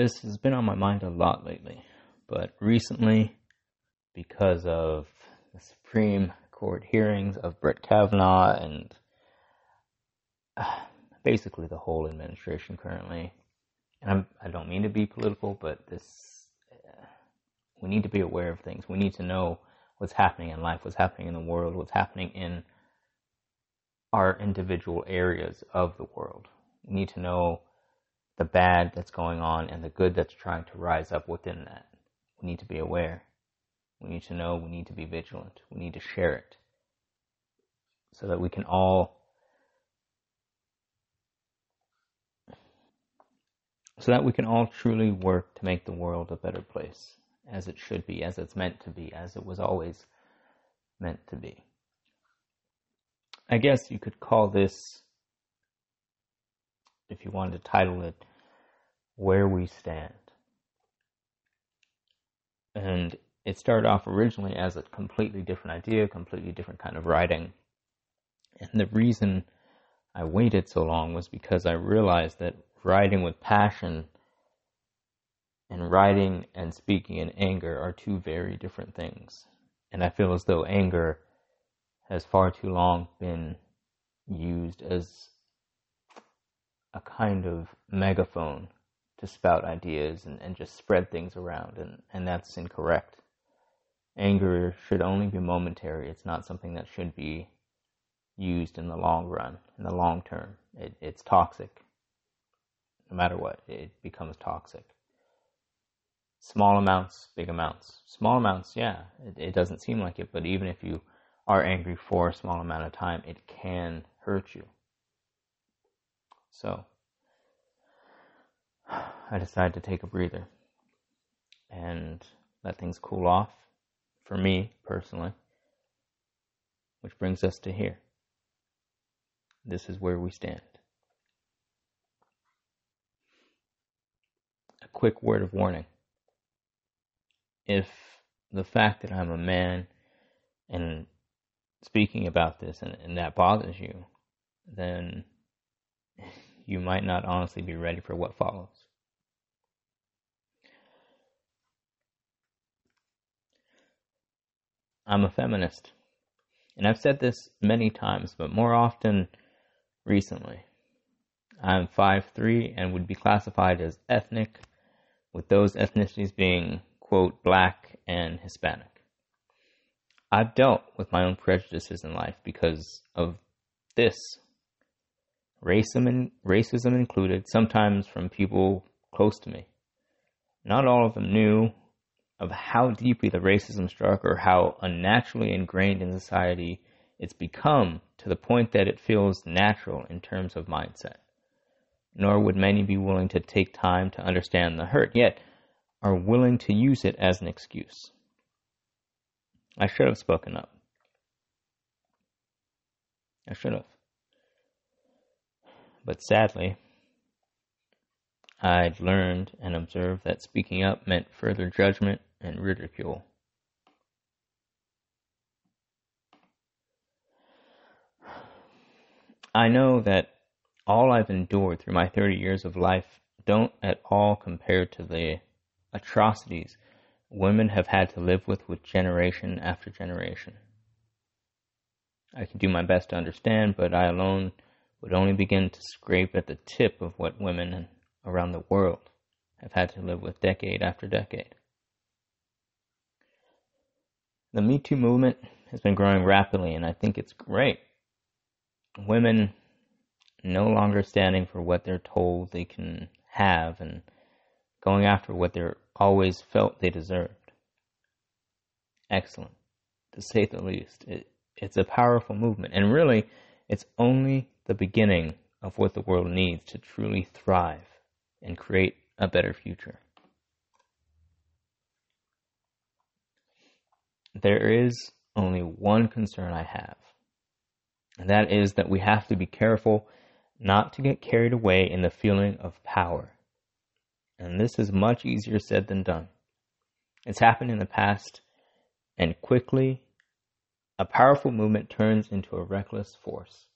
this has been on my mind a lot lately, but recently, because of the Supreme Court hearings of Brett Kavanaugh and basically the whole administration currently, and I'm, I do not mean to be political, but this uh, we need to be aware of things. We need to know what's happening in life, what's happening in the world, what's happening in our individual areas of the world. We need to know the bad that's going on and the good that's trying to rise up within that. We need to be aware. We need to know. We need to be vigilant. We need to share it so that we can all so that we can all truly work to make the world a better place as it should be, as it's meant to be, as it was always meant to be. I guess you could call this, if you wanted to title it, Where We Stand. And it started off originally as a completely different idea, completely different kind of writing. And the reason I waited so long was because I realized that writing with passion and writing and speaking in anger are two very different things. And I feel as though anger has far too long been used as a kind of megaphone to spout ideas and, and just spread things around, and, and that's incorrect. Anger should only be momentary. It's not something that should be used in the long run, in the long term. It, it's toxic no matter what, it becomes toxic. Small amounts, big amounts. Small amounts, yeah, it, it doesn't seem like it, but even if you are angry for a small amount of time, it can hurt you. So, I decided to take a breather and let things cool off for me personally, which brings us to here. This is where we stand. A quick word of warning. If the fact that I'm a man and speaking about this and, and that bothers you, then you might not honestly be ready for what follows. I'm a feminist. And I've said this many times, but more often recently. I'm 5'3 and would be classified as ethnic with those ethnicities being, quote, black and Hispanic. I've dealt with my own prejudices in life because of this. Racism, racism included, sometimes from people close to me. Not all of them knew of how deeply the racism struck or how unnaturally ingrained in society it's become to the point that it feels natural in terms of mindset nor would many be willing to take time to understand the hurt, yet are willing to use it as an excuse. I should have spoken up. I should have. But sadly, I'd learned and observed that speaking up meant further judgment and ridicule. I know that all I've endured through my 30 years of life don't at all compare to the atrocities women have had to live with with generation after generation. I can do my best to understand, but I alone would only begin to scrape at the tip of what women around the world have had to live with decade after decade. The Me Too movement has been growing rapidly, and I think it's great. Women no longer standing for what they're told they can have and going after what they're always felt they deserved. Excellent, to say the least. It, it's a powerful movement, and really, it's only the beginning of what the world needs to truly thrive and create a better future. There is only one concern I have, and that is that we have to be careful not to get carried away in the feeling of power. And this is much easier said than done. It's happened in the past, and quickly, a powerful movement turns into a reckless force.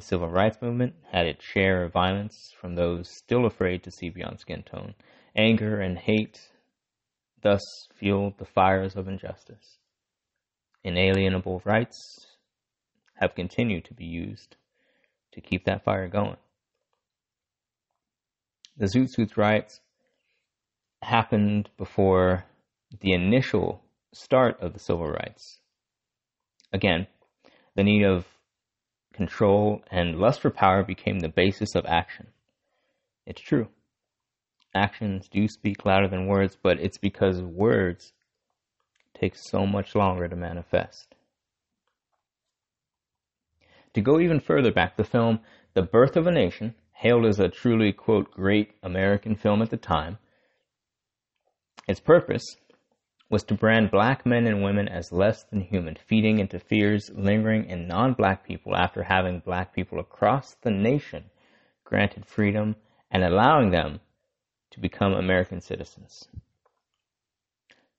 The civil rights movement had its share of violence from those still afraid to see beyond skin tone. Anger and hate thus fueled the fires of injustice. Inalienable rights have continued to be used to keep that fire going. The Zoot Suits riots happened before the initial start of the civil rights. Again, the need of control and lust for power became the basis of action. It's true. Actions do speak louder than words, but it's because words take so much longer to manifest. To go even further back, the film The Birth of a Nation, hailed as a truly, quote, great American film at the time, its purpose was to brand black men and women as less than human, feeding into fears lingering in non black people after having black people across the nation granted freedom and allowing them to become American citizens.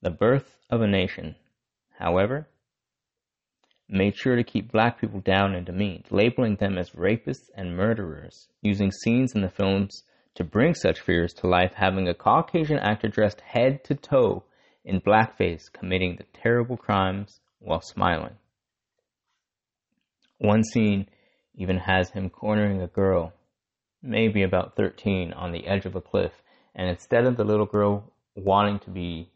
The birth of a nation, however, made sure to keep black people down and demeaned, labeling them as rapists and murderers, using scenes in the films to bring such fears to life, having a Caucasian actor dressed head to toe in blackface committing the terrible crimes while smiling. One scene even has him cornering a girl, maybe about 13, on the edge of a cliff, and instead of the little girl wanting to be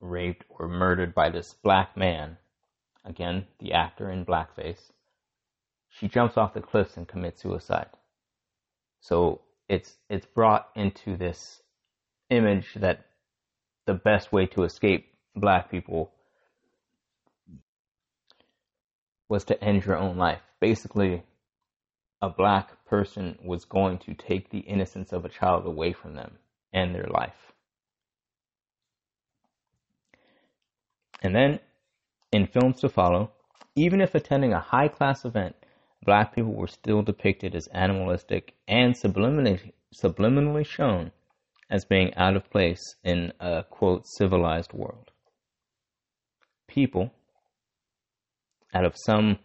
raped or murdered by this black man, again, the actor in blackface, she jumps off the cliffs and commits suicide. So it's it's brought into this image that the best way to escape black people was to end your own life. Basically, a black person was going to take the innocence of a child away from them and their life. And then in films to follow, even if attending a high class event, black people were still depicted as animalistic and subliminally, subliminally shown as being out of place in a quote civilized world. People, out of some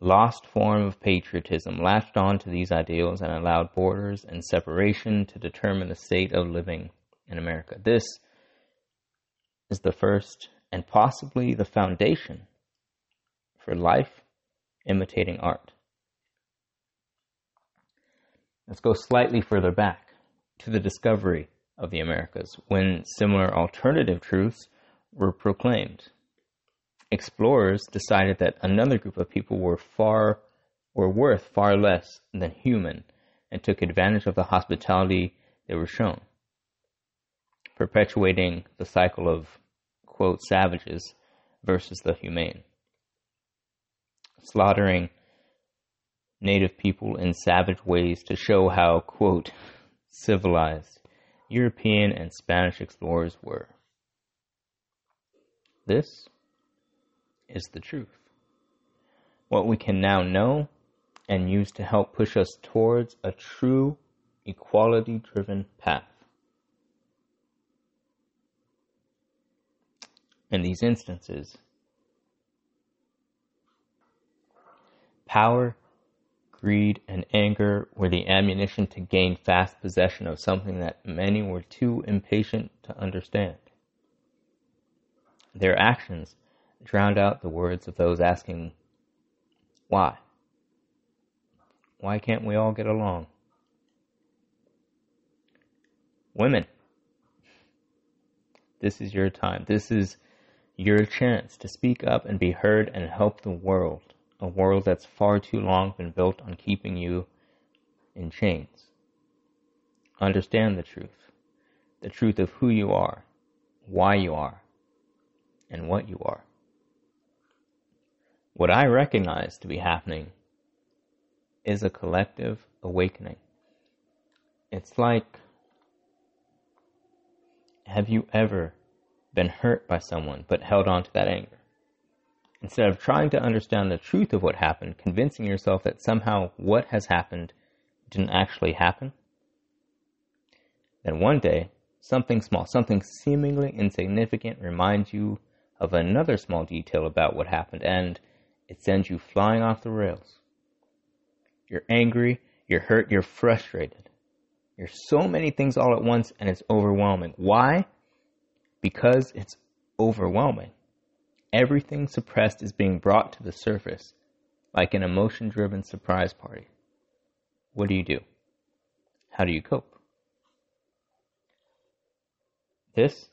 lost form of patriotism, latched on to these ideals and allowed borders and separation to determine the state of living in America. This is the first and possibly the foundation for life imitating art. Let's go slightly further back to the discovery of the Americas when similar alternative truths were proclaimed. Explorers decided that another group of people were far were worth far less than human and took advantage of the hospitality they were shown, perpetuating the cycle of quote, savages versus the humane. Slaughtering native people in savage ways to show how, quote, civilized European and Spanish explorers were. This is the truth. What we can now know and use to help push us towards a true equality driven path. in these instances. Power, greed, and anger were the ammunition to gain fast possession of something that many were too impatient to understand. Their actions drowned out the words of those asking, Why? Why can't we all get along? Women, this is your time. This is your chance to speak up and be heard and help the world, a world that's far too long been built on keeping you in chains. Understand the truth, the truth of who you are, why you are, and what you are. What I recognize to be happening is a collective awakening. It's like, have you ever been hurt by someone but held on to that anger. Instead of trying to understand the truth of what happened, convincing yourself that somehow what has happened didn't actually happen, then one day, something small, something seemingly insignificant reminds you of another small detail about what happened and it sends you flying off the rails. you're angry, you're hurt, you're frustrated. There's so many things all at once and it's overwhelming. Why? Because it's overwhelming. Everything suppressed is being brought to the surface like an emotion driven surprise party. What do you do? How do you cope? This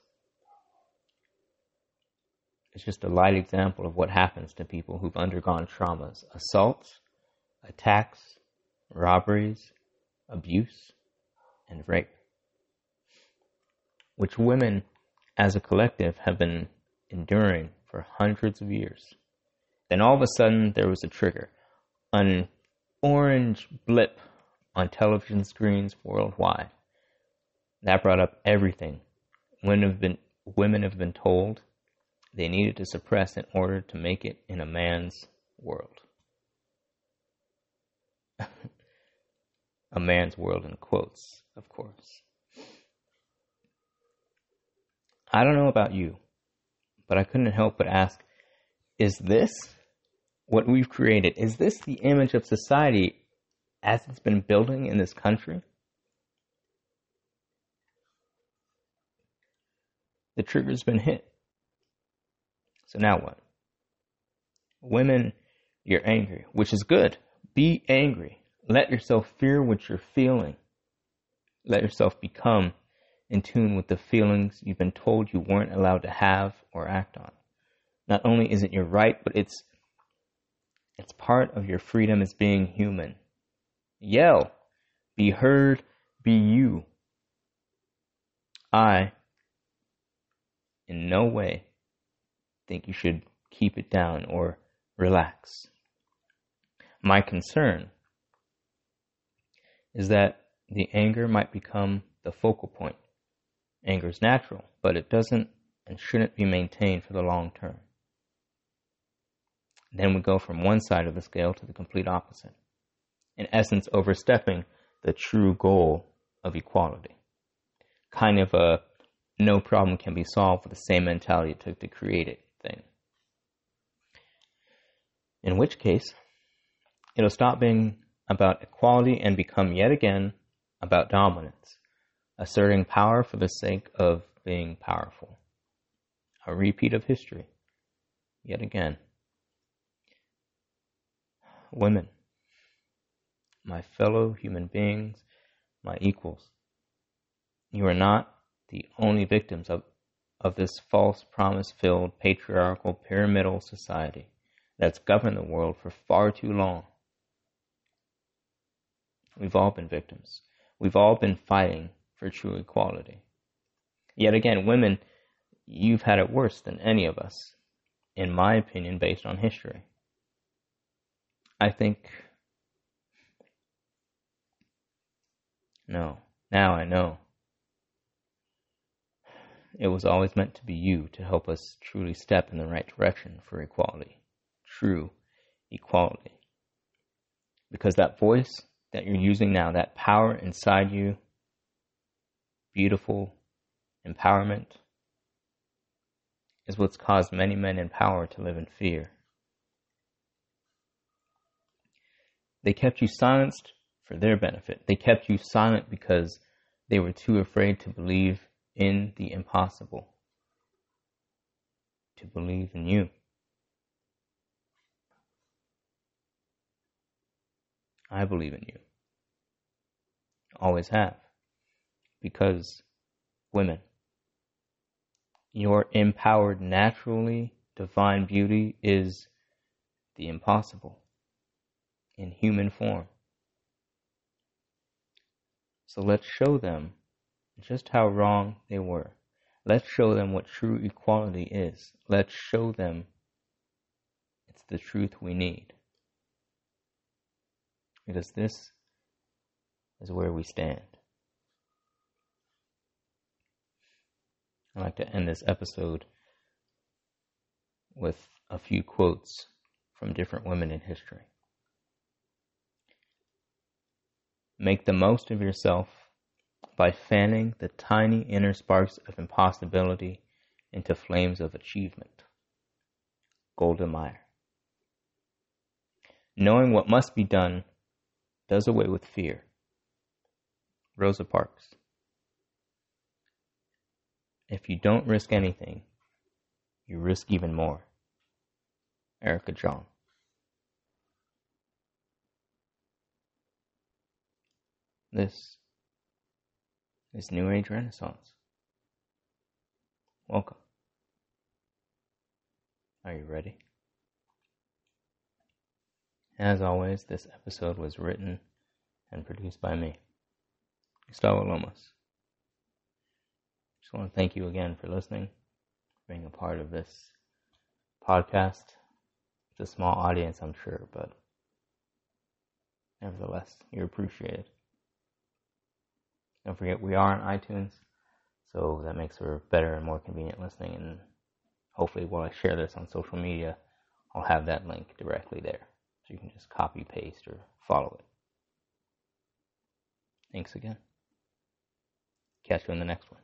is just a light example of what happens to people who've undergone traumas assaults, attacks, robberies, abuse, and rape, which women as a collective have been enduring for hundreds of years. Then all of a sudden there was a trigger, an orange blip on television screens worldwide. That brought up everything women have been women have been told they needed to suppress in order to make it in a man's world. a man's world in quotes, of course. I don't know about you, but I couldn't help but ask is this what we've created? Is this the image of society as it's been building in this country? The trigger's been hit. So now what? Women, you're angry, which is good. Be angry. Let yourself fear what you're feeling. Let yourself become in tune with the feelings you've been told you weren't allowed to have or act on. Not only is it your right, but it's it's part of your freedom as being human. Yell. Be heard. Be you. I, in no way, think you should keep it down or relax. My concern is that the anger might become the focal point. Anger is natural, but it doesn't and shouldn't be maintained for the long term. Then we go from one side of the scale to the complete opposite. In essence, overstepping the true goal of equality. Kind of a no problem can be solved with the same mentality it took to create it thing. In which case, it'll stop being about equality and become yet again about dominance, asserting power for the sake of being powerful. A repeat of history, yet again women, my fellow human beings, my equals. You are not the only victims of, of this false promise filled patriarchal pyramidal society that's governed the world for far too long. We've all been victims. We've all been fighting for true equality. Yet again, women, you've had it worse than any of us, in my opinion, based on history. I think. No, now I know. It was always meant to be you to help us truly step in the right direction for equality, true equality. Because that voice that you're using now, that power inside you, beautiful empowerment, is what's caused many men in power to live in fear. They kept you silenced for their benefit. They kept you silent because they were too afraid to believe in the impossible, to believe in you. I believe in you. Always have. Because women, your empowered, naturally divine beauty is the impossible in human form. So let's show them just how wrong they were. Let's show them what true equality is. Let's show them it's the truth we need. Because this is where we stand. I'd like to end this episode with a few quotes from different women in history. Make the most of yourself by fanning the tiny inner sparks of impossibility into flames of achievement. Golda Meir. Knowing what must be done does away with fear. Rosa Parks. If you don't risk anything, you risk even more. Erica Jong. This is New Age Renaissance. Welcome. Are you ready? As always, this episode was written and produced by me, Gustavo Lomas. Just want to thank you again for listening, being a part of this podcast. It's a small audience, I'm sure, but nevertheless, you're appreciated. Don't forget, we are on iTunes, so that makes for better and more convenient listening. And hopefully, while I share this on social media, I'll have that link directly there. So you can just copy, paste, or follow it. Thanks again. Catch you in the next one.